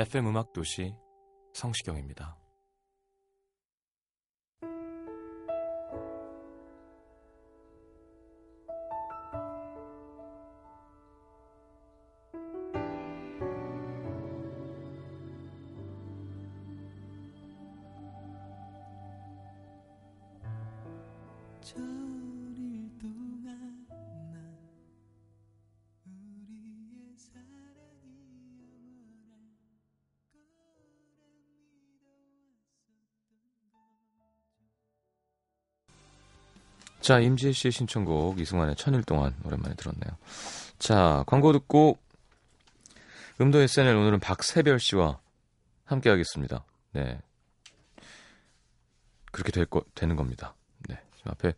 FM 음악 도시 성시경입니다. 저 자, 임지혜 씨의 신청곡 이승환의 천일 동안 오랜만에 들었네요. 자, 광고 듣고 음도 SNL 오늘은 박세별 씨와 함께 하겠습니다. 네. 그렇게 될 거, 되는 겁니다. 네. 지금 앞에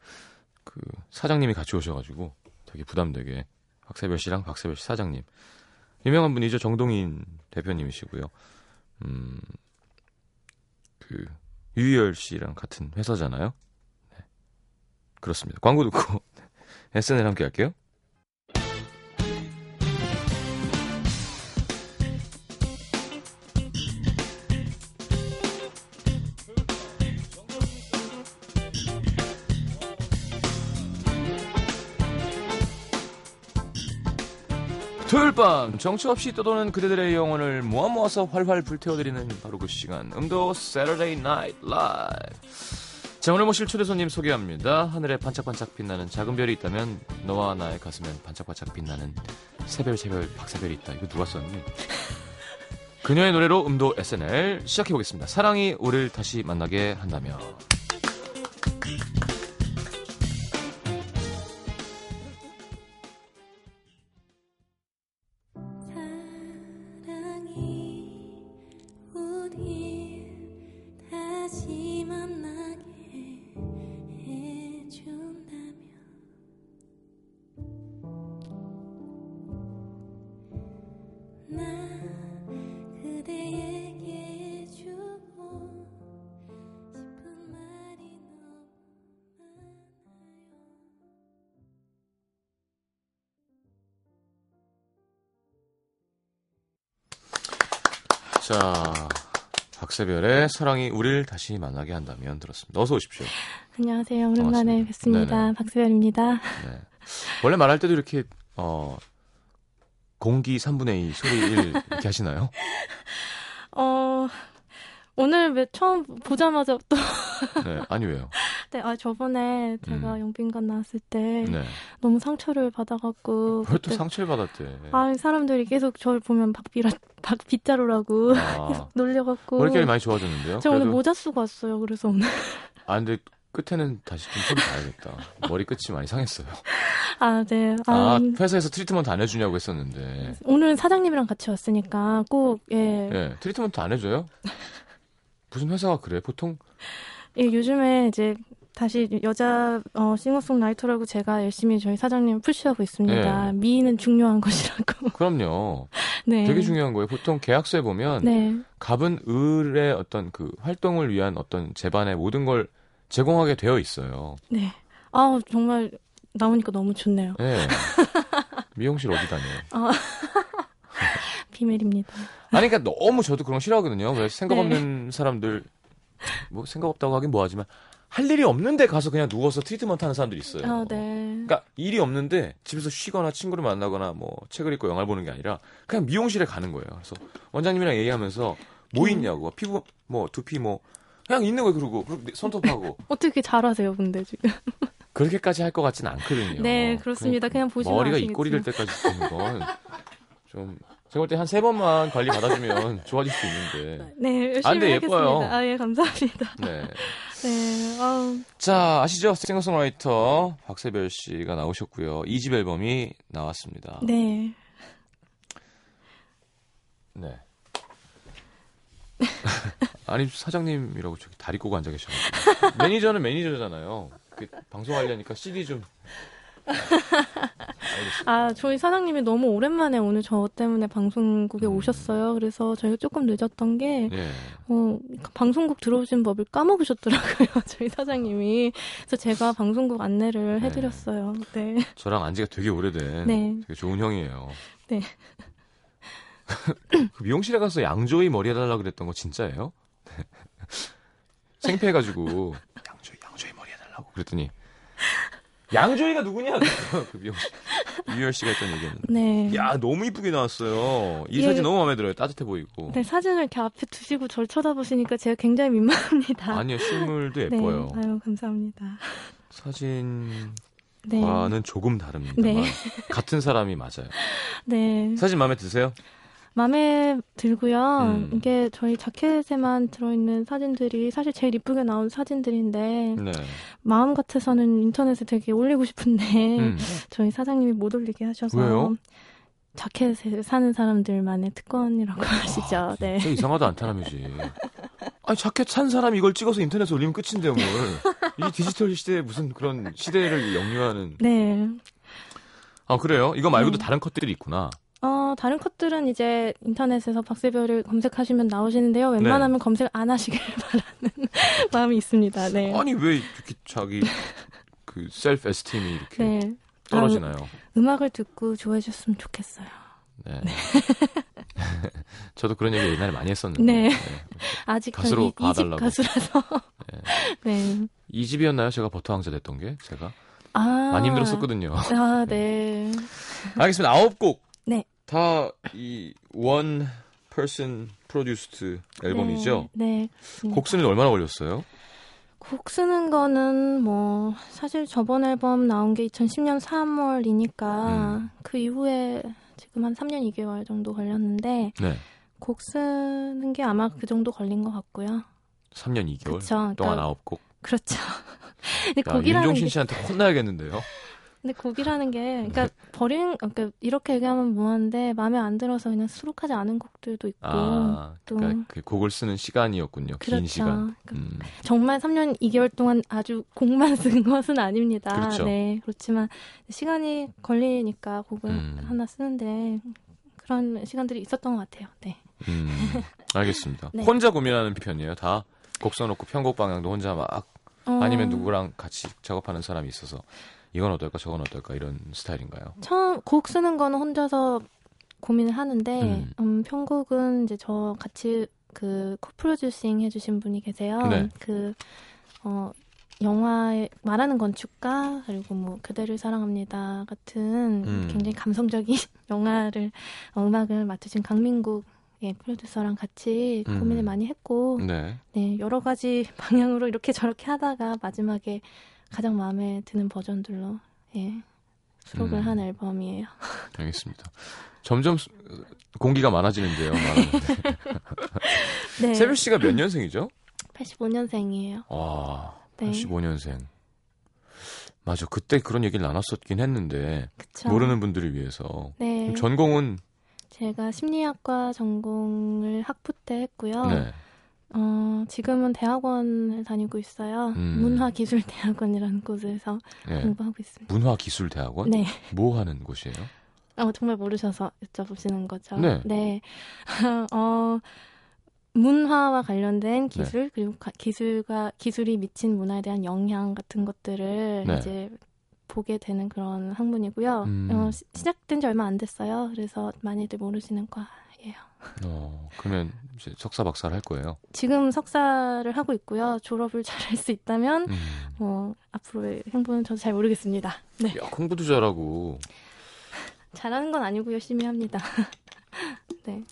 그 사장님이 같이 오셔가지고 되게 부담되게 박세별 씨랑 박세별 씨 사장님. 유명한 분이죠. 정동인 대표님이시고요. 음, 그, 유희열 씨랑 같은 회사잖아요. 그렇습니다. 광고 듣고 SNL 함께 할게요. 토요일 밤 정처 없이 떠도는 그대들의 영혼을 모아 모아서 활활 불태워드리는 바로 그 시간 음도 Saturday Night Live 자 오늘 모실 초대 손님 소개합니다. 하늘에 반짝반짝 빛나는 작은 별이 있다면 너와 나의 가슴엔 반짝반짝 빛나는 새별 새별 박새별이 있다. 이거 누가 썼니? 그녀의 노래로 음도 SNL 시작해보겠습니다. 사랑이 우리를 다시 만나게 한다면 박새별의 사랑이 우리를 다시 만나게 한다면 들었습니다. 어서 오십시오. 안녕하세요. 오랜만에 반갑습니다. 뵙습니다. 네네. 박세별입니다. 네. 원래 말할 때도 이렇게 어 공기 3분의 2 소리 1 이렇게 하시나요? 어, 오늘 왜 처음 보자마자 또, 네. 아니 왜요? 네, 아, 저번에 제가 음. 용빈관 나왔을 때 네. 너무 상처를 받아갖고. 왜또 상처를 받았대? 아, 사람들이 계속 저를 보면 박비라, 박 빗자루라고 아, 놀려갖고. 머릿결이 많이 좋아졌는데요? 제가 오늘 그래도- 모자 쓰고 왔어요. 그래서 오늘. 아, 근데 끝에는 다시 좀 손 봐야겠다. 머리 끝이 많이 상했어요. 아, 네. 아, 아, 회사에서 트리트먼트 안 해주냐고 했었는데. 오늘 사장님이랑 같이 왔으니까 꼭, 예. 예, 트리트먼트 안 해줘요? 무슨 회사가 그래? 보통, 예, 요즘에 이제 다시 여자 어, 싱어송라이터라고 제가 열심히 저희 사장님 푸시하고 있습니다. 예. 미인은 중요한 것이라고. 그럼요. 네. 되게 중요한 거예요. 보통 계약서에 보면, 네. 갑은 을의 어떤 그 활동을 위한 어떤 제반의 모든 걸 제공하게 되어 있어요. 네. 아 정말 나오니까 너무 좋네요. 예. 미용실 어디 다녀요? 비밀입니다. 아니, 그러니까 너무 저도 그런 거 싫어하거든요. 왜 생각 네. 없는 사람들, 뭐 생각 없다고 하긴 뭐하지만, 할 일이 없는데 가서 그냥 누워서 트리트먼트 하는 사람들이 있어요. 아 네. 그러니까 일이 없는데 집에서 쉬거나 친구를 만나거나 뭐 책을 읽고 영화를 보는 게 아니라 그냥 미용실에 가는 거예요. 그래서 원장님이랑 얘기하면서 뭐 있냐고 피부 뭐 두피 뭐 그냥 있는 거예요. 그러고 그리고 손톱하고 어떻게 잘하세요, 근데 지금? 그렇게까지 할 것 같진 않거든요. 네, 그렇습니다. 그냥 보시면 머리가 아시겠지만. 입꼬리 될 때까지 되는 건 좀 제가 볼 때 한 세 번만 관리 받아주면 좋아질 수 있는데. 네, 열심히 안 돼, 하겠습니다. 예뻐요. 아, 예, 감사합니다. 네. 네, 아우, 자, 아시죠? 싱어송라이터 박세별 씨가 나오셨고요. 2집 앨범이 나왔습니다. 네. 네. 아니 사장님이라고 저기 다리 꼬고 앉아 계셔가지고 매니저는 매니저잖아요. 그 방송하려니까 CD 좀. 아, 저희 사장님이 너무 오랜만에 오늘 저 때문에 방송국에 음. 오셨어요. 그래서 저희가 조금 늦었던 게, 예. 어, 방송국 들어오신 법을 까먹으셨더라고요. 저희 사장님이. 그래서 제가 방송국 안내를 네. 해드렸어요. 네. 저랑 안 지가 되게 오래된 네. 되게 좋은 형이에요. 네. 그 미용실에 가서 양조위 머리 해달라 그랬던 거 진짜예요? 창피해가지고 양조위 양조위 머리 해달라고 그랬더니 양조위가 누구냐? 그 미용실 유열 씨가 했던 얘기였는데. 네. 야 너무 이쁘게 나왔어요. 이 예. 사진 너무 마음에 들어요. 따뜻해 보이고. 네, 사진을 이렇게 앞에 두시고 절 쳐다보시니까 제가 굉장히 민망합니다. 아니요 실물도 네. 예뻐요. 아유, 감사합니다. 사진 과는 네. 조금 다릅니다만 네. 같은 사람이 맞아요. 네. 사진 마음에 드세요? 마음에 들고요. 음. 이게 저희 자켓에만 들어있는 사진들이 사실 제일 이쁘게 나온 사진들인데 네. 마음 같아서는 인터넷에 되게 올리고 싶은데 음. 저희 사장님이 못 올리게 하셔서 왜요? 자켓에 사는 사람들만의 특권이라고 하시죠. 네. 진짜 이상하다 안타람이지. 아니 자켓 산 사람이 이걸 찍어서 인터넷에 올리면 끝인데요, 뭘. 이 디지털 시대에 무슨 그런 시대를 영유하는. 네. 아 그래요? 이거 말고도 네. 다른 컷들이 있구나. 어, 다른 컷들은 이제 인터넷에서 박세별을 검색하시면 나오시는데요. 웬만하면 검색 안 하시길 바라는 마음이 있습니다. 네. 아니 왜 이렇게 자기 그 self-esteem이 이렇게 네. 떨어지나요? 음악을 듣고 좋아해 줬으면 좋겠어요. 네. 저도 그런 얘기 옛날에 많이 했었는데. 네. 아직 가수로 이, 봐달라고. 가수라서. 네. 이 집이었나요? 제가 버터 왕자 됐던 게 제가 아. 많이 힘들었었거든요. 아, 네. 알겠습니다. 아홉 곡. 네. 다 이 one person produced 앨범이죠. 네. 네. 곡 쓰는 데 얼마나 걸렸어요? 곡 쓰는 거는 뭐 사실 저번 앨범 나온 게 2010년 3월이니까 음. 그 이후에 지금 한 3년 2개월 정도 걸렸는데 네. 곡 쓰는 게 아마 그 정도 걸린 것 같고요. 3년 2개월 그쵸. 동안 그러니까 아홉 곡. 그렇죠. 근데 야, 곡이라는 윤종신 게 씨한테 혼나야겠는데요. 근데 곡이라는 게 그러니까 버린 그러니까 이렇게 얘기하면 뭐한데 마음에 안 들어서 그냥 수록하지 않은 곡들도 있고 아, 또- 그러니까 그 곡을 쓰는 시간이었군요. 긴 그렇죠. 시간. 그러니까 음. 정말 3년 2개월 동안 아주 곡만 쓴 것은 아닙니다. 그렇죠. 네, 그렇지만 시간이 걸리니까 곡을 음. 하나 쓰는데 그런 시간들이 있었던 것 같아요. 네. 음, 알겠습니다. 네. 혼자 고민하는 편이에요. 다 곡 써놓고 편곡 방향도 혼자 막 어, 아니면 누구랑 같이 작업하는 사람이 있어서 이건 어떨까 저건 어떨까 이런 스타일인가요? 처음 곡 쓰는 거는 혼자서 고민을 하는데 음. 음, 편곡은 이제 저 같이 그 코프로듀싱 해주신 분이 계세요. 네. 그 어, 영화에 말하는 건축가 그리고 뭐 그대를 사랑합니다 같은 음. 굉장히 감성적인 영화를 어, 음악을 맡으신 강민국 예, 프로듀서랑 같이 음. 고민을 많이 했고 네. 네, 여러 가지 방향으로 이렇게 저렇게 하다가 마지막에 가장 마음에 드는 버전들로 예, 수록을 음. 한 앨범이에요. 알겠습니다. 점점 수- 공기가 많아지는데요. 네, 세별 씨가 몇 년생이죠? 85년생이에요. 와, 네. 85년생. 맞아. 그때 그런 얘기를 나눴었긴 했는데 그쵸? 모르는 분들을 위해서 네, 전공은 제가 심리학과 전공을 학부 때 했고요. 네. 어, 지금은 대학원을 다니고 있어요. 음. 문화기술대학원이라는 곳에서 네. 공부하고 있습니다. 문화기술대학원? 네. 뭐 하는 곳이에요? 어, 정말 모르셔서 여쭤보시는 거죠. 네. 어, 문화와 관련된 네. 기술, 그리고 가- 기술과, 기술이 미친 문화에 대한 영향 같은 것들을 네. 이제 보게 되는 그런 학문이고요. 음. 어, 시, 시작된 지 얼마 안 됐어요. 그래서 많이들 모르시는 과예요. 어, 그러면 이제 석사 박사를 할 거예요. 지금 석사를 하고 있고요. 졸업을 잘 할 수 있다면, 음. 어, 앞으로의 행보는 저도 잘 모르겠습니다. 네. 야, 공부도 잘하고 잘하는 건 아니고 열심히 합니다. 네.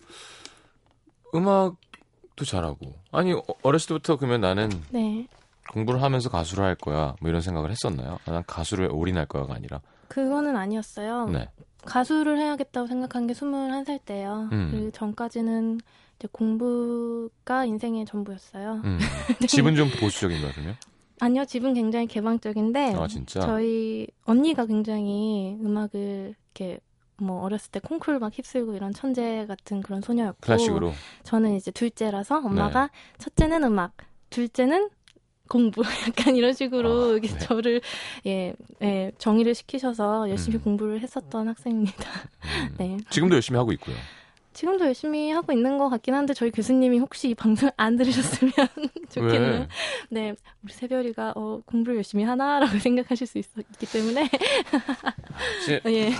음악도 잘하고. 아니 어- 어렸을 때부터 그러면 나는 네. 공부를 하면서 가수를 할 거야. 뭐 이런 생각을 했었나요? 아, 난 가수를 올인할 거야가 아니라. 그거는 아니었어요. 네. 가수를 해야겠다고 생각한 게 21살 때예요. 음. 그 전까지는 이제 공부가 인생의 전부였어요. 음. 집은 좀 보수적인가요, 그러면? 아니요, 집은 굉장히 개방적인데 아, 진짜? 저희 언니가 굉장히 음악을 이렇게 뭐 어렸을 때 콩쿨 막 휩쓸고 이런 천재 같은 그런 소녀였고 클래식으로. 저는 이제 둘째라서 엄마가 네. 첫째는 음악, 둘째는 공부 약간 이런 식으로 아, 네. 저를 예, 예, 정의를 시키셔서 열심히 음. 공부를 했었던 학생입니다. 음. 네. 지금도 열심히 하고 있고요. 지금도 열심히 하고 있는 것 같긴 한데 저희 교수님이 혹시 이 방송을 안 들으셨으면 좋겠네요. 왜? 네, 우리 새별이가 어, 공부를 열심히 하나라고 생각하실 수 있, 기 때문에 제- 예,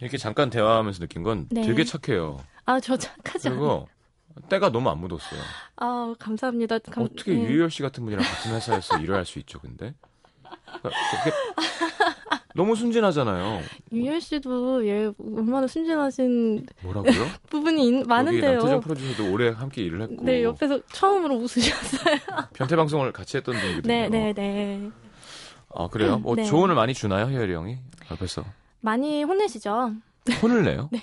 이렇게 잠깐 대화하면서 느낀 건 네. 되게 착해요. 아 저 착하지 않아요. 때가 너무 안 묻었어요. 아 감사합니다. 감- 어떻게 예. 유희열 씨 같은 분이랑 같은 회사에서 일을 할 수 있죠, 근데? 그러니까 너무 순진하잖아요. 유열 씨도 예 얼마나 순진하신 뭐라고요? 부분이 많은데요. 남태정 프로듀서도 오래 함께 일을 했고 네 옆에서 처음으로 웃으셨어요. 변태 방송을 같이 했던 분이거든요. 네, 네, 네. 아 그래요? 뭐 네. 조언을 많이 주나요, 희열이 형이 옆에서 많이 혼내시죠. 혼을 내요? 네.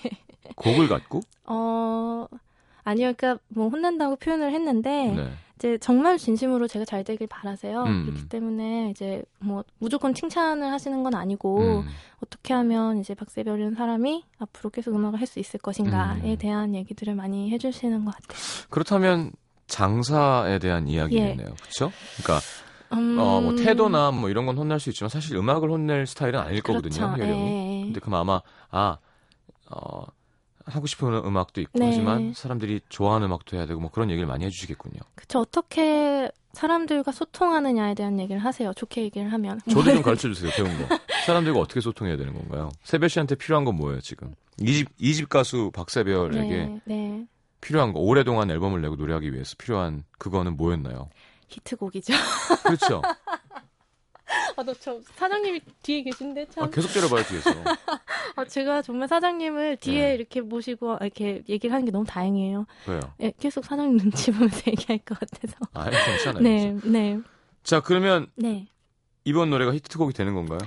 곡을 갖고? 어 아니요, 그러니까 뭐 혼낸다고 표현을 했는데 네. 이제 정말 진심으로 제가 잘 되길 바라세요. 음. 그렇기 때문에 이제 뭐 무조건 칭찬을 하시는 건 아니고 음. 어떻게 하면 이제 박세별이라는 사람이 앞으로 계속 음악을 할 수 있을 것인가에 음. 대한 얘기들을 많이 해주시는 것 같아요. 그렇다면 장사에 대한 이야기겠네요. 그렇죠? 그러니까 음, 어, 뭐 태도나 뭐 이런 건 혼날 수 있지만 사실 음악을 혼낼 스타일은 아닐 그렇죠. 거거든요. 예. 근데 그럼 아마 아 어, 하고 싶은 음악도 있고 네. 하지만 사람들이 좋아하는 음악도 해야 되고 뭐 그런 얘기를 많이 해주시겠군요. 그쵸 어떻게 사람들과 소통하느냐에 대한 얘기를 하세요. 좋게 얘기를 하면. 저도 좀 가르쳐 주세요, 배운 거. 사람들과 어떻게 소통해야 되는 건가요? 세별 씨한테 필요한 건 뭐예요, 지금? 이집 이집 가수 박세별에게 네, 네. 필요한 거 오랫동안 앨범을 내고 노래하기 위해서 필요한 그거는 뭐였나요? 히트곡이죠. 그렇죠. 아, 너저 사장님이 뒤에 계신데 참. 아, 계속 때려봐요 뒤에서. 아, 제가 정말 사장님을 뒤에 네. 이렇게 모시고 이렇게 얘기를 하는 게 너무 다행이에요. 왜요? 예, 계속 사장님 눈치 보면서 얘기할 것 같아서. 아, 괜찮아요. 네. 네, 자, 그러면 네. 이번 노래가 히트곡이 되는 건가요?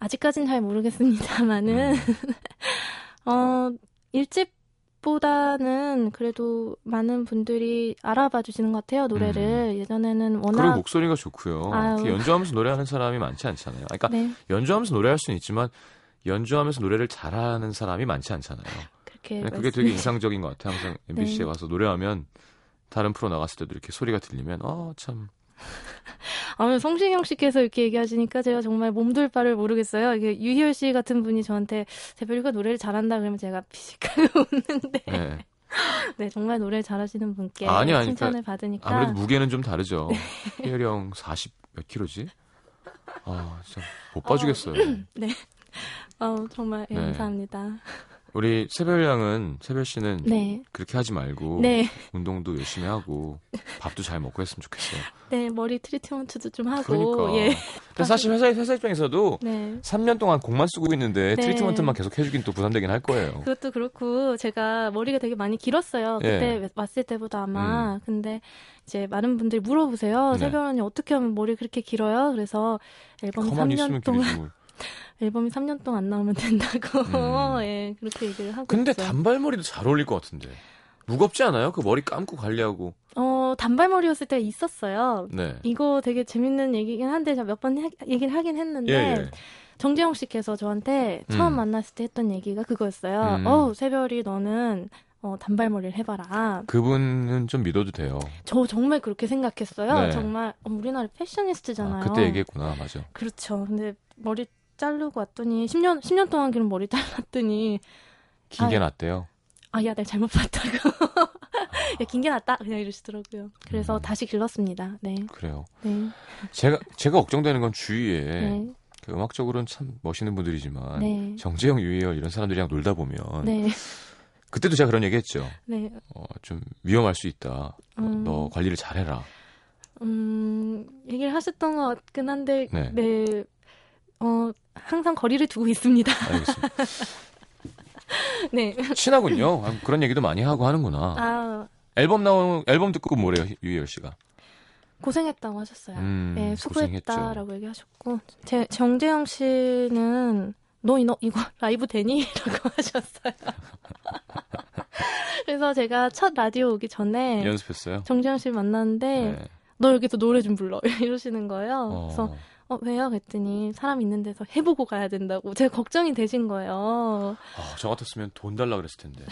아직까진 잘 모르겠습니다만은, 음. 어, 일집 보다는 그래도 많은 분들이 알아봐 주시는 것 같아요, 노래를. 예전에는 음. 그리고 워낙. 목소리가 좋고요. 연주하면서 노래하는 사람이 많지 않잖아요. 그러니까 네, 연주하면서 노래할 수는 있지만 연주하면서 노래를 잘하는 사람이 많지 않잖아요. 그렇게. 그게 말씀- 되게 인상적인 것 같아요. 항상 MBC에 네. 와서 노래하면 다른 프로 나갔을 때도 이렇게 소리가 들리면 어 참 아, 성시경 씨께서 이렇게 얘기하시니까 제가 정말 몸둘 바를 모르겠어요. 이게 유희열 씨 같은 분이 저한테 대별이가 노래를 잘한다 그러면 제가 피식하고 웃는데. 네. 네, 정말 노래 잘하시는 분께 아니, 아니, 칭찬을 받으니까. 아무래도 무게는 좀 다르죠. 희열이 형40몇 킬로지? 아 진짜 못 봐주겠어요. 어, 정말 예, 네. 감사합니다. 우리 세별 양은 세별 씨는 네, 그렇게 하지 말고 네, 운동도 열심히 하고 밥도 잘 먹고 했으면 좋겠어요. 네 머리 트리트먼트도 좀 하고 그러니까. 예, 근데 사실 회사 회사 입장에서도 네. 3년 동안 곡만 쓰고 있는데 네. 트리트먼트만 계속 해주긴 또 부담되긴 할 거예요. 그것도 그렇고 제가 머리가 되게 많이 길었어요. 그때 예. 왔을 때보다 아마. 근데 이제 많은 분들이 물어보세요. 네. 세별 언니 어떻게 하면 머리 그렇게 길어요? 그래서 있으면 3년 동안. 앨범이 3년 동안 안 나오면 된다고 음. 예 그렇게 얘기를 하고 근데 있어요. 단발머리도 잘 어울릴 것 같은데. 무겁지 않아요? 그 머리 감고 관리하고. 어 단발머리였을 때 있었어요. 네. 이거 되게 재밌는 얘기긴 한데 제가 몇 번 얘기를 하긴 했는데 예, 예. 정재영 씨께서 저한테 처음 음. 만났을 때 했던 얘기가 그거였어요. 음. 어 세별이 너는 어, 단발머리를 해봐라. 그분은 좀 믿어도 돼요. 저 정말 그렇게 생각했어요. 네. 정말 어, 우리나라 패셔니스트잖아요. 아, 그때 얘기했구나, 맞아. 그렇죠. 근데 머리 자르고 왔더니 10년 10년 동안 그런 머리 잘랐더니 긴게 아유. 낫대요. 아 야 내가 잘못 봤다고. 야 긴 게 낫다 그냥 이러시더라고요. 그래서 음. 다시 길렀습니다. 네. 그래요. 네. 제가 제가 걱정되는 건 주위에 네. 그 음악적으로는 참 멋있는 분들이지만 네. 정재영, 유희열 이런 사람들이랑 놀다 보면 네. 그때도 제가 그런 얘기했죠. 네. 어, 좀 위험할 수 있다. 어, 음. 너 관리를 잘해라. 음, 얘기를 하셨던 것 같긴 한데, 네. 네. 어, 항상 거리를 두고 있습니다. 알겠습니다. 네. 친하군요. 아, 그런 얘기도 많이 하고 하는구나. 아, 앨범 나온 앨범 듣고 뭐래요, 유희열 씨가? 고생했다고 하셨어요. 음, 네. 수고했다라고 얘기하셨고 제, 정재영 씨는 너 이너 이거 라이브 되니? 라고 하셨어요. 그래서 제가 첫 라디오 오기 전에 연습했어요. 정재영 씨를 만났는데 네. 너 여기서 노래 좀 불러 이러시는 거예요. 어, 그래서 어 왜요? 그랬더니 사람 있는 데서 해보고 가야 된다고 제가 걱정이 되신 거예요. 아, 저 같았으면 돈 달라 그랬을 텐데.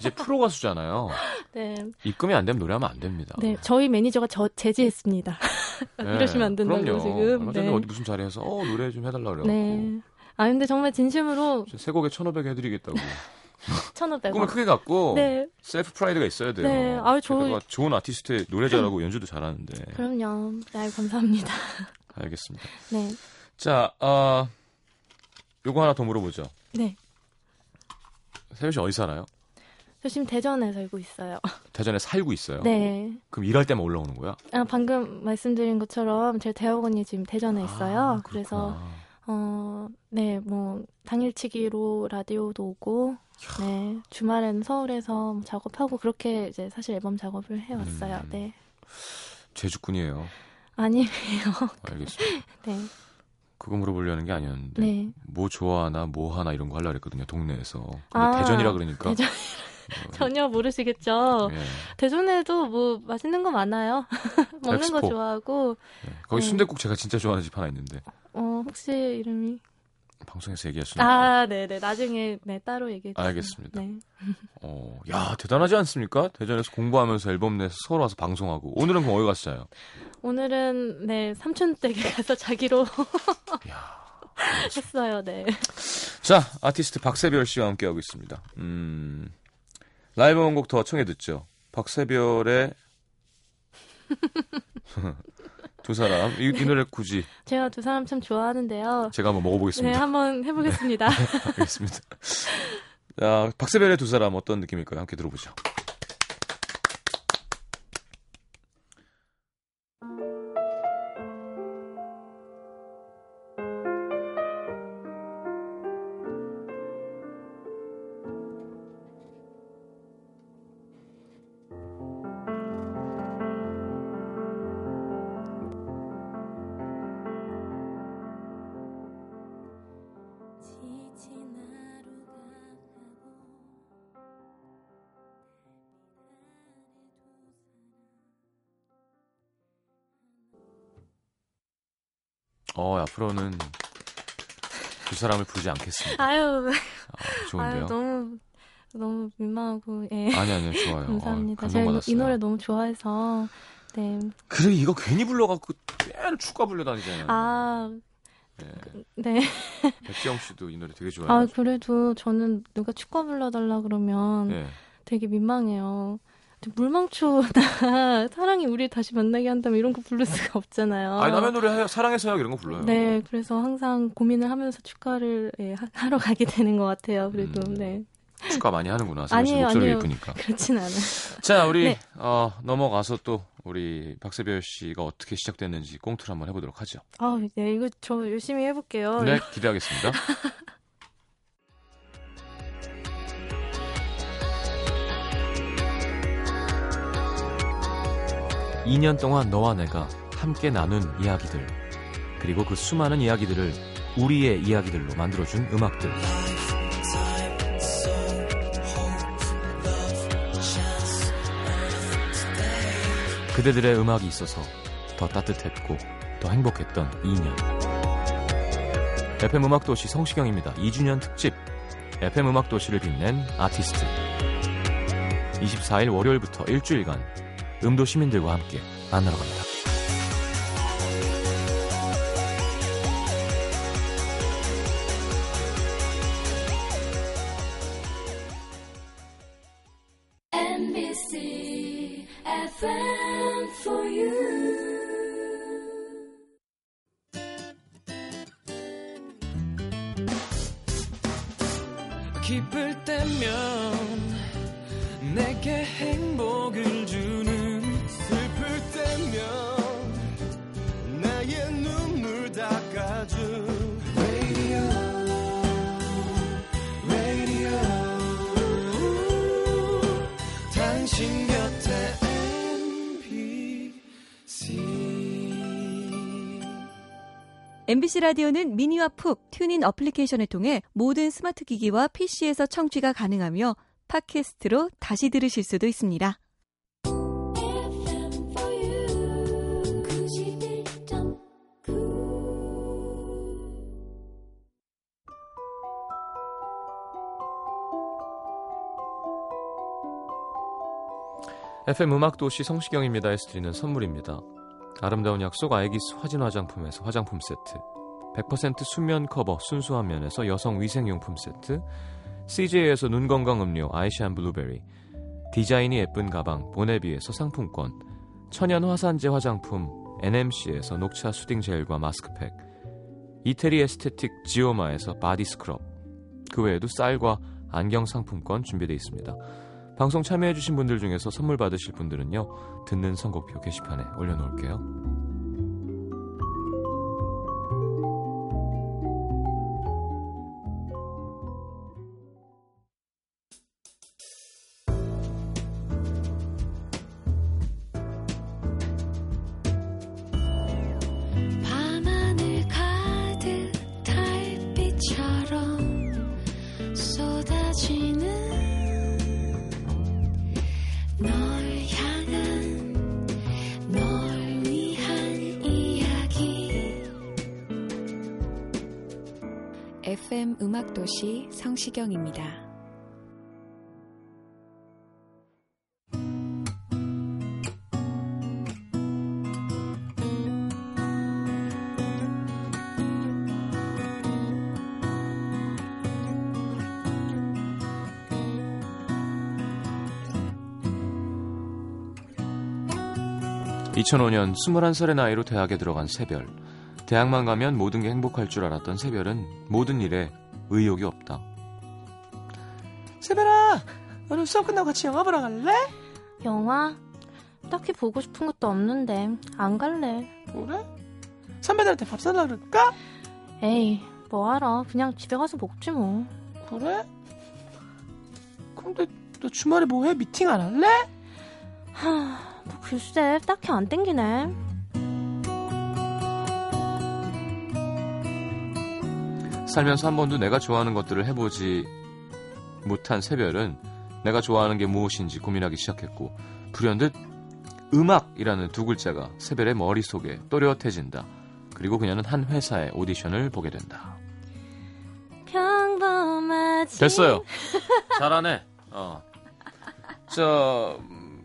이제 프로 가수잖아요. 네, 입금이 안 되면 노래하면 안 됩니다. 네 저희 매니저가 저 제지했습니다. 네, 이러시면 안 된다고 그럼요. 지금. 얼마 전에 네. 어디 무슨 자리에서 어 노래 좀 해달라 그래갖고 네. 아 근데 정말 진심으로 세 곡에 1,500 해드리겠다고 1,500원. 꿈을 크게 갖고 네, 셀프 프라이드가 있어야 돼요. 네, 아유, 저- 좋은 아티스트의 노래 잘하고 연주도 잘하는데 그럼요. 네, 감사합니다. 알겠습니다. 네, 자, 아 요거 하나 더 물어보죠. 네. 세현 씨 어디 살아요? 저 지금 대전에 살고 있어요. 대전에 살고 있어요. 네. 그럼 일할 때만 올라오는 거야? 아, 방금 말씀드린 것처럼 제 대학원이 지금 대전에 있어요. 아, 그래서. 어, 네, 뭐 당일치기로 라디오도 오고, 네, 주말에는 서울에서 뭐 작업하고 그렇게 이제 사실 앨범 작업을 해 왔어요. 음. 네, 제주꾼이에요. 아니에요. 알겠습니다. 네, 그거 물어보려는 게 아니었는데 네. 뭐 좋아하나 뭐 하나 이런 거 하려고 했거든요. 동네에서. 근데 아, 대전이라 그러니까 대전 전혀 모르시겠죠. 예. 대전에도 뭐 맛있는 거 많아요. 먹는 거 엑스포. 좋아하고, 예. 거기 네. 순댓국 제가 진짜 좋아하는 집 하나 있는데 어, 혹시 이름이? 방송에서 없고. 아, 네 네. 나중에, 네, 따로 얘기해 주세요. 알겠습니다. 네. 어, 야 대단하지 않습니까? 대전에서 공부하면서 앨범 내서 서울 와서 방송하고 오늘은 그럼 어디 갔어요? 오늘은, 네, 삼촌 댁에 가서 자기로 야. 했어요, 네. 자 아티스트 박세별 씨와 함께 하고 있습니다. 음, 라이브 원곡 더 청해 듣죠. 박세별의 두 사람 이, 이 노래 굳이 제가 두 사람 참 좋아하는데요. 제가 한번 네, 먹어보겠습니다. 한번 해보겠습니다. 알겠습니다. 자, 박세별의 두 사람 어떤 느낌일까요? 함께 들어보죠. 앞으로는 두 사람을 부르지 않겠습니다. 아유, 아, 좋은데요? 아유, 너무, 너무 민망하고, 예. 아니, 아니요, 좋아요. 감사합니다. 어, 제가 이, 노래 너무 좋아해서, 네. 그래, 이거 괜히 불러갖고 맨 축가 불려다니잖아요. 아, 네. 네. 백지영 씨도 이 노래 되게 아, 좋아해요. 그래도 저는 누가 축가 불러달라 그러면 네. 되게 민망해요. 물망초나 사랑이 우리 다시 만나게 한다면 이런 거 부를 수가 없잖아요. 아니, 남의 노래 해요. 사랑해서요 이런 거 불러요. 네, 그래서 항상 고민을 하면서 축가를 예, 하- 하러 가게 되는 것 같아요. 그래도 음. 네, 축가 많이 하는구나. 아니에요, 목소리 아니에요. 예쁘니까. 그렇진 않아요. 자, 우리 네. 어, 넘어가서 또 우리 박세별 씨가 어떻게 시작됐는지 꽁트를 한번 해보도록 하죠. 아, 네, 이거 저 열심히 해볼게요. 네, 기대하겠습니다. (2년) 동안 너와 내가 함께 나눈 이야기들 그리고 그 수많은 이야기들을 우리의 이야기들로 만들어준 음악들. 그대들의 음악이 있어서 더 따뜻했고 더 행복했던 2년. FM 음악도시 성시경입니다. 2주년 특집. FM 음악도시를 빛낸 아티스트. 24일 월요일부터 일주일간 음도 시민들과 함께 만나러 갑니다. MBC 라디오는 미니와 푹 TuneIn 어플리케이션을 통해 모든 스마트 기기와 PC에서 청취가 가능하며 팟캐스트로 다시 들으실 수도 있습니다. FM for you 91.9 FM 음악 도시 성시경입니다에서 드리는 선물입니다. 아름다운 약속 아이기스 화진 화장품에서 화장품 세트 100% 순면 커버 순수한 면에서 여성 위생용품 세트 CJ에서 눈 건강 음료 아이시안 블루베리 디자인이 예쁜 가방 보네비에서 상품권 천연 화산재 화장품 NMC에서 녹차 soothing 젤과 마스크팩 이태리 에스테틱 지오마에서 body scrub 그 외에도 쌀과 안경 상품권 준비되어 있습니다. 방송 참여해주신 분들 중에서 선물 받으실 분들은요, 듣는 선곡표 게시판에 올려놓을게요. FM 음악도시 성시경입니다. 이 2005년 21살의 나이로 대학에 들어간 세별. 대학만 가면 모든 게 행복할 줄 알았던 세별은 모든 일에 의욕이 없다. 세별아, 오늘 수업 끝나고 같이 영화 보러 갈래? 영화? 딱히 보고 싶은 것도 없는데 안 갈래. 그래? 선배들한테 밥 사달라 그럴까? 에이, 뭐하러. 그냥 집에 가서 먹지 뭐. 그래? 근데 너 주말에 뭐해? 미팅 안 할래? 하, 뭐 글쎄, 딱히 안 땡기네. 살면서 한 번도 내가 좋아하는 것들을 해보지 못한 세별은 내가 좋아하는 게 무엇인지 고민하기 시작했고 불현듯 음악이라는 두 글자가 세별의 머릿속에 또렷해진다. 그리고 그녀는 한 회사의 오디션을 보게 된다. 평범하지. 됐어요. 잘하네. 어. 저 음,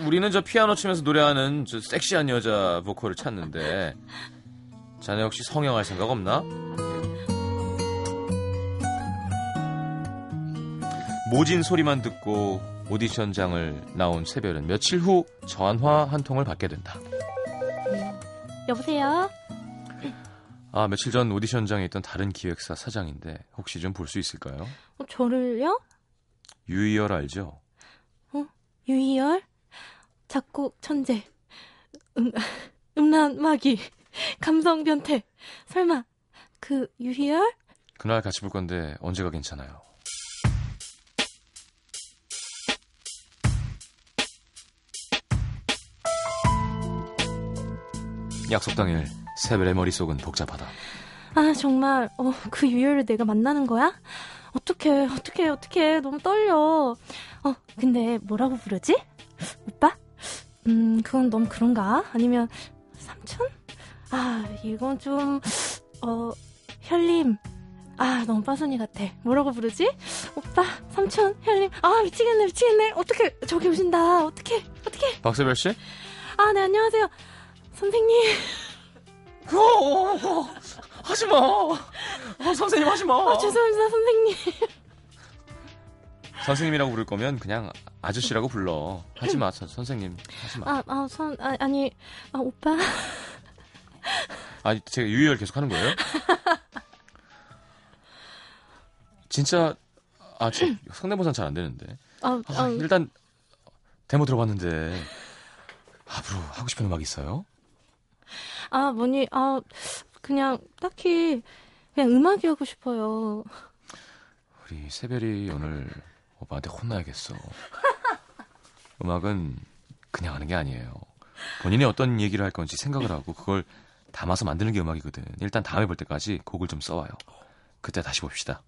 우리는 저 피아노 치면서 노래하는 저 섹시한 여자 보컬을 찾는데 자네 혹시 성형할 생각 없나? 모진 소리만 듣고 오디션장을 나온 세별은 며칠 후 전화 한 통을 받게 된다. 여보세요? 아 며칠 전 오디션장에 있던 다른 기획사 사장인데 혹시 좀 볼 수 있을까요? 어, 저를요? 유이열 알죠? 유희열? 작곡 천재. 음, 음란 마귀. 감성 변태. 설마, 그 유희열? 그날 같이 볼 건데 언제가 괜찮아요? 약속 당일 세벨의 머릿속은 복잡하다. 아, 정말, 어, 그 유희열을 내가 만나는 거야? 어떡해, 어떡해, 어떡해. 너무 떨려. 어, 근데 뭐라고 부르지? 오빠? 음, 그건 너무 그런가? 아니면, 삼촌? 아, 이건 좀, 어, 혈림. 아, 너무 빠순이 같아. 뭐라고 부르지? 오빠, 삼촌, 혈림. 아, 미치겠네, 미치겠네. 어떡해, 저기 오신다. 어떡해, 어떡해. 박세별 씨? 아, 네, 안녕하세요. 선생님. 어, 어, 어, 하지 마. 어, 선생님 하지 마. 아, 죄송합니다, 선생님. 선생님이라고 부를 거면 그냥 아저씨라고 불러. 하지 마, 선- 선생님. 하지 마. 아, 아, 선, 아, 아니, 아, 오빠. 아, 제가 유희열 계속 하는 거예요? 진짜 아, 저 성대모사는 잘 안 되는데. 아, 아, 아, 일단 데모 들어봤는데 앞으로 하고 싶은 음악 있어요? 아, 뭐니, 아, 그냥 딱히 그냥 음악이 하고 싶어요. 우리 세별이 오늘 오빠한테 혼나야겠어. 음악은 그냥 하는 게 아니에요. 본인이 어떤 얘기를 할 건지 생각을 하고 그걸 담아서 만드는 게 음악이거든. 일단 다음에 볼 때까지 곡을 좀 써와요. 그때 다시 봅시다.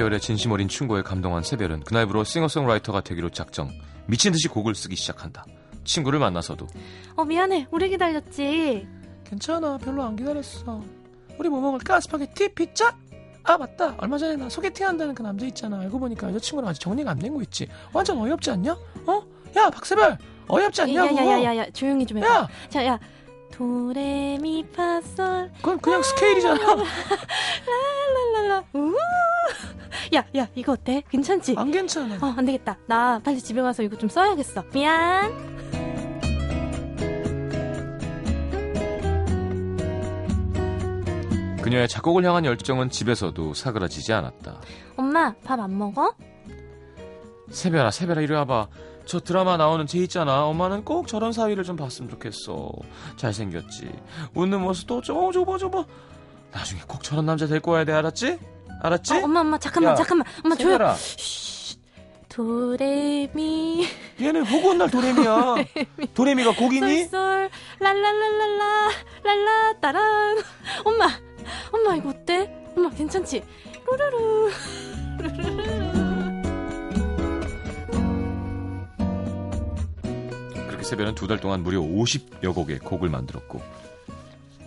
희열의 진심 어린 충고에 감동한 새별은 그날부로 싱어송라이터가 되기로 작정. 미친 듯이 곡을 쓰기 시작한다. 친구를 만나서도 어, 미안해. 오래 기다렸지. 괜찮아. 별로 안 기다렸어. 우리 뭐 먹을까? 스파게티? 피자? 아 맞다. 얼마 전에 나 소개팅 한다는 그 남자 있잖아. 알고 보니까 여자친구랑 아직 정리가 안 된 거 있지. 완전 어이없지 않냐? 어? 야 박세별 어이없지 않냐고. 야야야야야 조용히 좀 해봐. 야, 자, 야. 도레미파솔 그건 그냥 스케일이잖아. 랄랄라. 우. 야, 야, 이거 어때? 괜찮지? 안 괜찮아. 어, 안 되겠다. 나 빨리 집에 가서 이거 좀 써야겠어. 미안. 그녀의 작곡을 향한 열정은 집에서도 사그라지지 않았다. 엄마, 밥 안 먹어? 세별아, 세별아, 이리 와봐. 저 드라마 나오는 쟤 있잖아. 엄마는 꼭 저런 사위를 좀 봤으면 좋겠어. 잘생겼지. 웃는 모습도 좀 좁아, 좁아. 나중에 꼭 저런 남자 데리고 와야 돼, 알았지? 알았지? 어, 엄마, 엄마, 잠깐만, 야, 잠깐만. 엄마, 조용. 도레미, 얘는 온날 도레미야. 도레미가 곡이니? 솔솔, 랄랄랄랄라, 랄라, 따란. 엄마, 엄마, 이거 어때? 엄마, 괜찮지? 루루루. 그렇게 새별은 두 달 동안 무려 50여 곡의 곡을 만들었고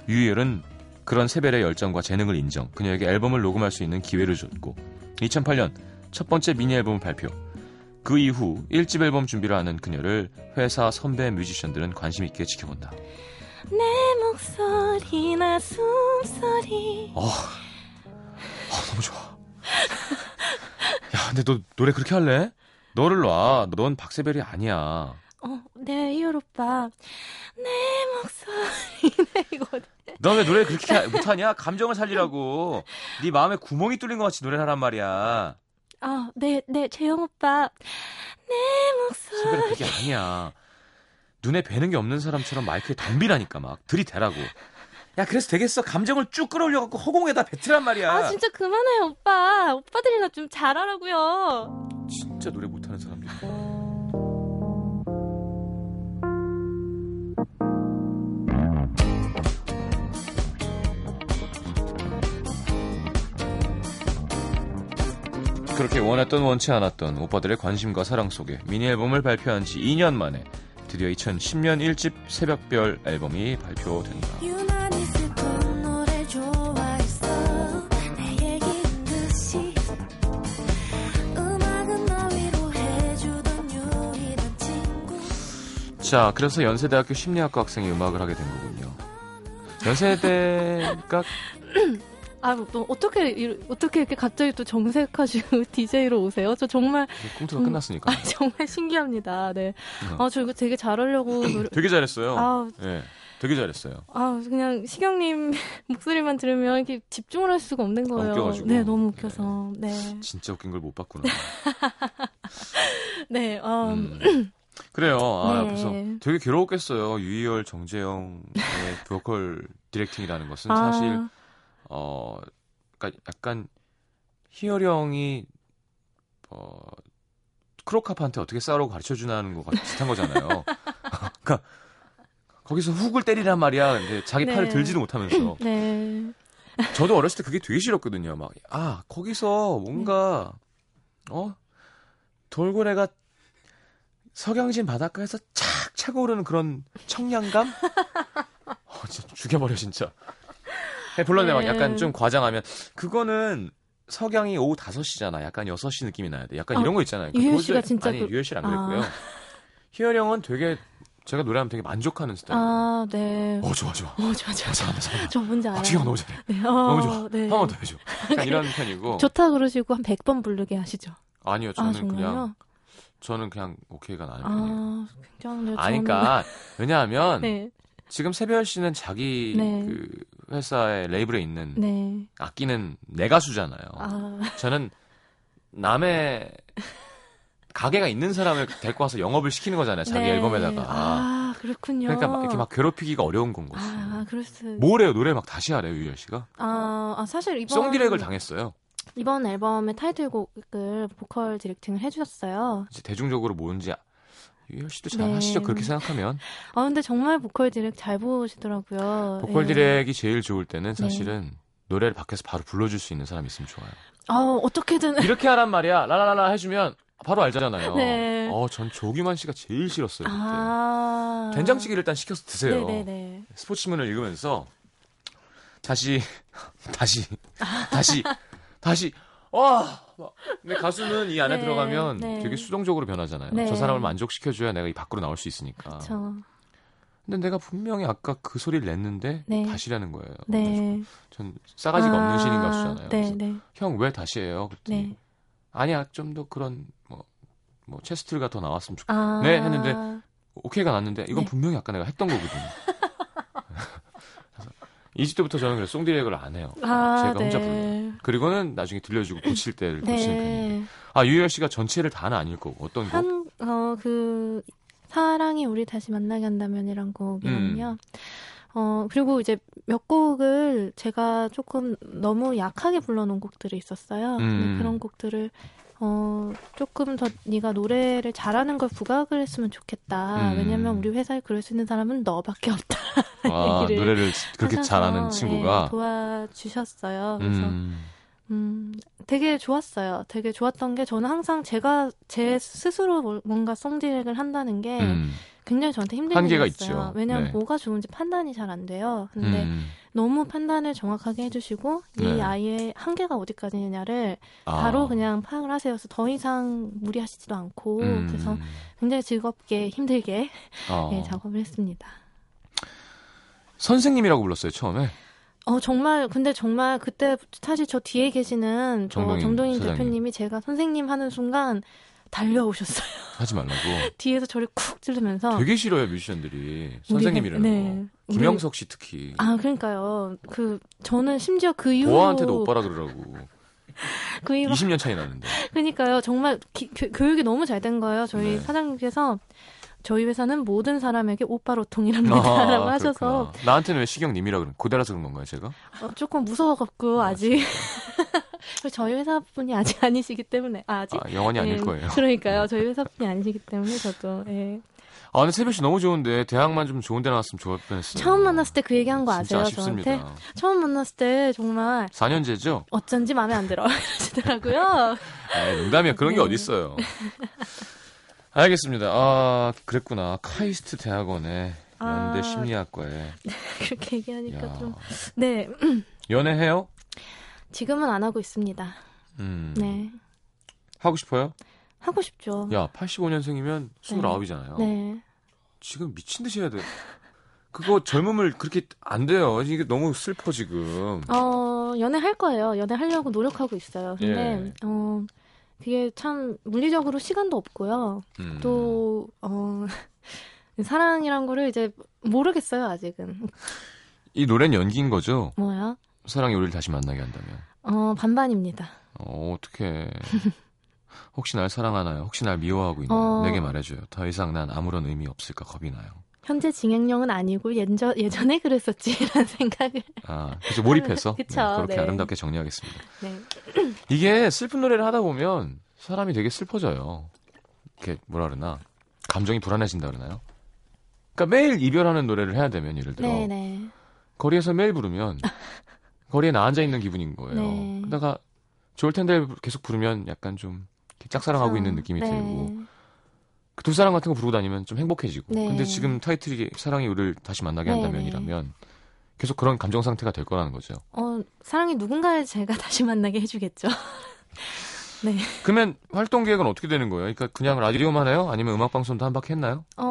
유희열은 그런 새별의 열정과 재능을 인정 그녀에게 앨범을 녹음할 수 있는 기회를 줬고 2008년 첫 번째 미니 앨범을 발표 그 이후 1집 앨범 준비를 하는 그녀를 회사 선배 뮤지션들은 관심 있게 지켜본다 내 목소리나 숨소리. 어, 어, 너무 좋아 야 근데 너 노래 그렇게 할래? 너를 놔 넌 박세별이 아니야 어, 네, 이효 오빠. 내 목소리. 네, 이거 어때? 너왜 노래 그렇게 하- 못하냐? 감정을 살리라고. 네 마음에 구멍이 뚫린 것 같이 노래를 하란 말이야. 아, 네, 네, 재영 오빠. 내 목소리. 세별이 그게 아니야. 눈에 뵈는 게 없는 사람처럼 마이크에 덤비라니까 막 들이대라고. 야 그래서 되겠어. 감정을 쭉 끌어올려갖고 허공에다 뱉으란 말이야. 아, 진짜 그만해, 오빠. 오빠들이나 좀 잘하라고요. 진짜 노래 못하는 사람들. 그렇게 원했던 원치 않았던 오빠들의 관심과 사랑 속에 미니 앨범을 발표한 지 2년 만에 드디어 2010년 1집 새벽별 앨범이 발표된다. 자, 그래서 연세대학교 심리학과 학생이 음악을 하게 된 거군요. 연세대가 아, 또 어떻게 이- 어떻게 이렇게 갑자기 또 정색하시고 DJ로 오세요? 저 정말 콩트가 음. 끝났으니까. 아, 정말 신기합니다. 네. 어. 아, 저 이거 되게 잘하려고 노래 되게 잘했어요. 아, 예, 되게 잘했어요. 아, 그냥 시경님 목소리만 들으면 이렇게 집중을 할 수가 없는 거예요. 웃겨가지고. 네, 너무 웃겨서. 네. 진짜 웃긴 걸 못 봤구나. 네, 음, 음. 그래요. 아, 네. 그래서 되게 괴로웠겠어요. 유희열, 정재영의 보컬 디렉팅이라는 것은 아, 사실 어, 그러니까 약간 희열이 형이 어, 크로캅한테 어떻게 싸우라고 가르쳐 주는 거 비슷한 거잖아요. 그러니까 거기서 훅을 때리란 말이야. 근데 자기 네. 팔을 들지도 못하면서. 네. 저도 어렸을 때 그게 되게 싫었거든요. 막, 아, 거기서 뭔가, 어? 돌고래가 석양진 바닷가에서 착 차고 오르는 그런 청량감? 어, 진짜 죽여버려, 진짜. 네, 물론 네. 막 약간 좀 과장하면, 그거는 석양이 오후 5시잖아. 약간 6시 느낌이 나야 돼. 약간 아, 이런 거 있잖아요. 유열 도저히- 씨가 진짜 아니, 그- 유열 씨는 안 아. 그랬고요. 희열이 형은 되게, 제가 노래하면 되게 만족하는 스타일. 아, 네. 어, 좋아, 좋아. 어, 좋아, 좋아. 어, 잘한다, 잘한다. 저 뭔지 알아요. 아, 지금 너무 잘해. 네, 어, 너무 좋아. 네. 한번 더 해줘. 이런 편이고. 좋다 그러시고 한 100번 부르게 하시죠. 아니요, 아, 저는 정말요? 그냥 저는 그냥 오케이가 나는 편이에요. 아, 굉장히 아니, 그러니까 왜냐하면 네, 지금 세별 씨는 자기 네. 그 회사의 레이블에 있는 네. 악기는 내 가수잖아요. 아, 저는 남의 가게가 있는 사람을 데리고 와서 영업을 시키는 거잖아요. 자기 네. 앨범에다가. 아, 그렇군요. 그러니까 막 이렇게 막 괴롭히기가 어려운 건 거지. 아, 그럴 수. 뭐래요? 노래 막 다시 하래요, 유열 씨가. 아, 아, 사실 이번 song direct을 당했어요. 이번 앨범의 타이틀곡을 보컬 directing을 해주셨어요. 이제 대중적으로 뭔지 아- 유희열 씨도 잘 네. 하시죠. 그렇게 생각하면 아 근데 정말 보컬 direct 잘 보시더라고요. 보컬 예. direct이 제일 좋을 때는 네. 사실은 노래를 밖에서 바로 불러줄 수 있는 사람이 있으면 좋아요. 아 어떻게든 이렇게 하란 말이야. 라라라라 해주면 바로 알잖아요. 네. 어, 전 조규만 씨가 제일 싫었어요. 그때. 아 된장찌개를 일단 시켜서 드세요. 네네네. 스포츠문을 읽으면서 다시 다시 다시 다시 와. 막. 근데 가수는 이 안에 네, 들어가면 네. 되게 수동적으로 변하잖아요. 네. 저 사람을 만족시켜줘야 내가 이 밖으로 나올 수 있으니까. 저 근데 내가 분명히 아까 그 소리를 냈는데 네. 다시라는 거예요. 네. 전 싸가지가 없는 아, 신인 가수잖아요. 그래서 네네 형왜 다시 해요? 그랬더니 네. 아니야 좀 더 그런 뭐, 뭐 체스트가 더 나왔으면 좋겠다. 아 네, 했는데 오케이가 났는데 이건 네. 분명히 아까 내가 했던 거거든요. 그래서 이집 때부터 저는 그래서 송디 렉을 안 해요. 아, 제가 혼자 네. 불러요. 그리고는 나중에 들려주고 고칠 때를 고치는 편이에요. 네. 아 유열 씨가 전체를 다는 아닐 거고 어떤 곡? 한, 어, 그, 사랑이 우리 다시 만나게 한다면이란 곡이거든요. 음. 어, 그리고 이제 몇 곡을 제가 조금 너무 약하게 불러놓은 곡들이 있었어요. 근데 음. 그런 곡들을, 어, 조금 더 네가 노래를 잘하는 걸 부각을 했으면 좋겠다. 음. 왜냐면 우리 회사에 그럴 수 있는 사람은 너밖에 없다. 아, 노래를 그렇게 하셔서, 잘하는 친구가 예, 도와주셨어요. 그래서 음, 음, 되게 좋았어요. 되게 좋았던 게 저는 항상 제가 제 스스로 뭘- 뭔가 송디렉을 한다는 게 음, 굉장히 저한테 힘든 한계가. 있죠. 왜냐면 네. 뭐가 좋은지 판단이 잘 안 돼요. 근데 음. 너무 판단을 정확하게 해주시고 네. 이 아이의 한계가 어디까지냐를 아. 바로 그냥 파악을 하세요. 그래서 더 이상 무리하시지도 않고 음. 그래서 굉장히 즐겁게 힘들게 어. 예, 작업을 했습니다. 선생님이라고 불렀어요 처음에. 어 정말 근데 정말 그때 사실 저 뒤에 계시는 저 정동인 정동인 사장님. 대표님이 제가 선생님 하는 순간 달려오셨어요. 하지 말라고. 뒤에서 저를 쿡 찌르면서 되게 싫어요 뮤지션들이 선생님이라는 네. 거. 김영석 씨 특히. 아 그러니까요. 그 저는 심지어 그 이후로 보아한테도 오빠라 그러라고. 그 이후로 20년 차이 나는데. 그러니까요. 정말 기- 교, 교육이 너무 잘 된 거예요. 저희 네. 사장님께서 저희 회사는 모든 사람에게 오빠로 통일합니다라고 하셔서 아, 그렇구나. 나한테는 왜 시경님이라 그런 고대라서 그런 건가요 제가? 어, 조금 무서워갖고 아, 아직 저희 회사분이 아직 아니시기 때문에 아, 아직 아, 영원히 아닐 예, 거예요. 그러니까요. 저희 회사분이 아니시기 때문에 저도 예. 아 근데 세별 씨 너무 좋은데 대학만 좀 좋은 데 나왔으면 좋을 뻔했어요. 처음 만났을 때 그 얘기한 거 아세요? 아쉽습니다. 저한테 처음 만났을 때 정말 4년제죠? 어쩐지 마음에 안 들어 그러시더라고요. 아, 농담이야. 그런 게 네. 어딨어요. 알겠습니다. 아, 그랬구나. 카이스트 대학원에 연대 아. 심리학과에. 그렇게 얘기하니까 야. 좀 네. 연애해요? 지금은 안 하고 있습니다. 음. 네. 하고 싶어요? 하고 싶죠. 야, 85년생이면 29이잖아요. 네. 지금 미친 듯이 해야 돼. 그거 젊음을 그렇게 안 돼요. 이게 너무 슬퍼 지금. 어, 연애 할 거예요. 연애 하려고 노력하고 있어요. 근데, 예. 어, 그게 참 물리적으로 시간도 없고요. 음. 또, 어, 사랑이란 거를 이제 모르겠어요, 아직은. 이 노래는 연기인 거죠? 뭐야? 사랑이 우리를 다시 만나게 한다면. 어, 반반입니다. 어, 어떡해. 혹시 날 사랑하나요? 혹시 날 미워하고 있나요? 어. 내게 말해줘요. 더 이상 난 아무런 의미 없을까 겁이 나요. 현재 진행형은 아니고 예전, 예전에 그랬었지라는 생각을. 아, 그래서 몰입해서 그쵸, 네, 그렇게 네. 아름답게 정리하겠습니다. 네. 이게 슬픈 노래를 하다 보면 사람이 되게 슬퍼져요. 이렇게 뭐라 그러나 감정이 불안해진다 그러나요? 그러니까 매일 이별하는 노래를 해야 되면 예를 들어 네네. 거리에서 매일 부르면 거리에 나 앉아 있는 기분인 거예요. 네. 그러다가 좋을 텐데 계속 부르면 약간 좀 짝사랑하고 있는 느낌이 네. 들고 그 두 사람 같은 거 부르고 다니면 좀 행복해지고. 네. 근데 지금 타이틀이 사랑이 우리를 다시 만나게 네, 한다면이라면 계속 그런 감정 상태가 될 거라는 거죠. 어, 사랑이 누군가를 제가 다시 만나게 해주겠죠. 네. 그러면 활동 계획은 어떻게 되는 거예요? 그러니까 그냥 라디오만 해요? 아니면 음악 방송도 한 바퀴 했나요? 어,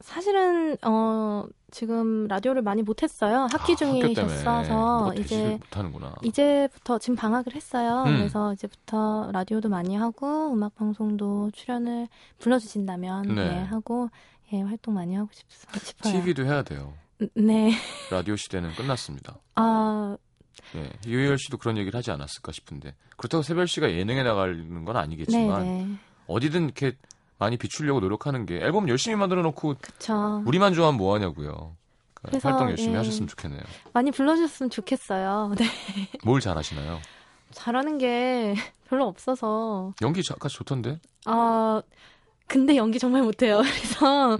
사실은, 어, 지금 라디오를 많이 못했어요. 학기 아, 중이셨어서, 이제, 못하는구나. 이제부터, 지금 방학을 했어요. 음. 그래서 이제부터 라디오도 많이 하고, 음악 방송도 출연을 불러주신다면, 네. 네, 하고, 예, 활동 많이 하고 싶, 싶어요. TV도 해야 돼요. 네. 라디오 시대는 끝났습니다. 아, 예, 유희열 씨도 그런 얘기를 하지 않았을까 싶은데 그렇다고 세별 씨가 예능에 나가는 건 네, 아니겠지만 네. 어디든 이렇게 많이 비추려고 노력하는 게 앨범 열심히 만들어 놓고 그쵸. 우리만 좋아하면 뭐 하냐고요. 그러니까 그래서, 활동 열심히 예. 하셨으면 좋겠네요. 많이 불러주셨으면 좋겠어요. 네. 뭘 잘하시나요? 잘하는 게 별로 없어서 연기 아까 좋던데. 아 근데 연기 정말 못해요. 그래서 음.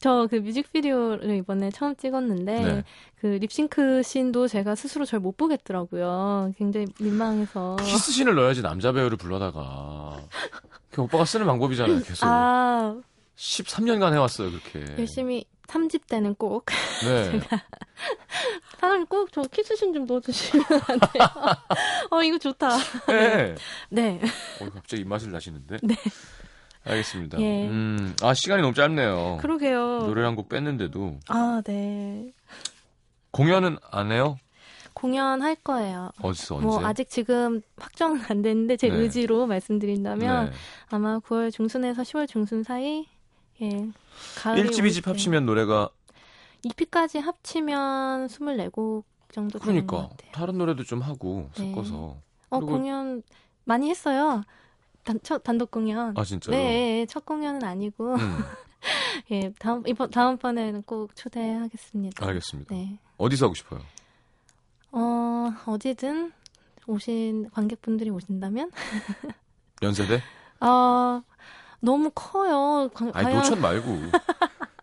저그 뮤직비디오를 이번에 처음 찍었는데 네. 그 립싱크 씬도 제가 스스로 잘 못 보겠더라고요. 굉장히 민망해서. 키스신을 넣어야지 남자 배우를 불러다가. 그 오빠가 쓰는 방법이잖아요. 계속. 아 13년간 해왔어요 그렇게. 열심히 3집 때는 꼭 네. 사장님 꼭 저 키스씬 좀 넣어주시면 안 돼요? 어 이거 좋다. 네. 네. 어, 갑자기 입맛을 나시는데. 네. 알겠습니다. 예. 음, 아 시간이 너무 짧네요. 그러게요. 노래 한 곡 뺐는데도 아 네. 공연은 안 해요? 공연할 거예요. 어디서 언제? 뭐 아직 지금 확정은 안 됐는데 제 네. 의지로 말씀드린다면 네. 아마 9월 중순에서 10월 중순 사이 예 가을이 1집, 2집 올 때. 합치면 노래가 2피까지 합치면 24곡 정도 그러니까. 다른 노래도 좀 하고 네. 섞어서. 어 그리고- 공연 많이 했어요. 단, 첫 단독 공연. 아 진짜로? 네, 첫 공연은 아니고 음, 예 다음 이번 다음 번에는 꼭 초대하겠습니다. 알겠습니다. 네. 어디서 하고 싶어요? 어 어디든 오신 관객분들이 오신다면 연세대? 어 너무 커요. 관- 아니 과연 노천 말고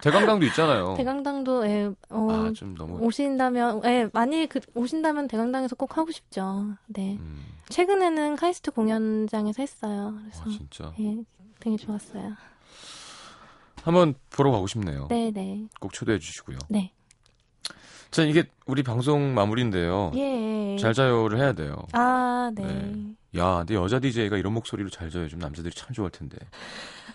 대강당도 있잖아요. 대강당도 예, 어, 아 좀 너무. 오신다면 예, 많이 그, 오신다면 대강당에서 꼭 하고 싶죠. 네. 음, 최근에는 카이스트 공연장에서 했어요. 그래서 아, 진짜. 예, 되게 좋았어요. 한번 보러 가고 싶네요. 네, 네. 꼭 초대해 주시고요. 네. 자 이게 우리 방송 마무리인데요. 예. 어, 잘 자요를 해야 돼요. 아, 네. 네. 야, 근데 여자 DJ가 이런 목소리로 잘 자요. 좀 남자들이 참 좋아할 텐데.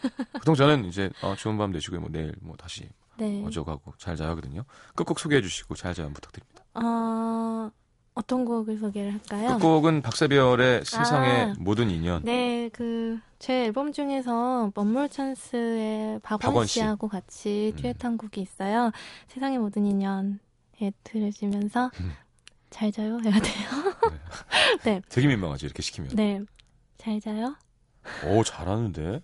보통 저는 이제 어, 좋은 밤 되시고요. 뭐 내일 뭐 다시 네. 하고 잘 자요 하거든요. 끝곡 소개해 주시고 잘 자요 부탁드립니다. 어, 어떤 곡을 소개를 할까요? 끝곡은 박세별의 세상의 아. 모든 인연. 네, 그, 제 앨범 중에서 먼물 찬스의 박원, 박원 씨. 씨하고 같이 음. 듀엣한 곡이 있어요. 세상의 모든 인연 에 들으시면서 음. 잘 자요 해야 돼요. 되게 민망하지 이렇게 시키면. 네. 잘 자요? 오 잘하는데.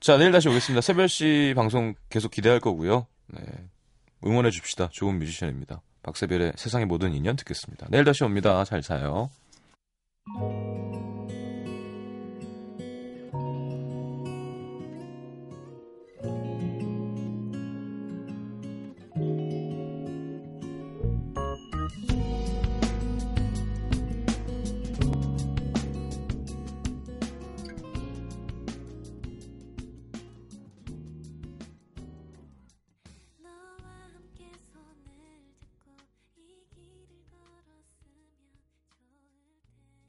자 내일 다시 오겠습니다. 세별 씨 방송 계속 기대할 거고요. 네. 응원해 줍시다. 좋은 뮤지션입니다. 박세별의 세상의 모든 인연 듣겠습니다. 내일 다시 옵니다. 잘 자요.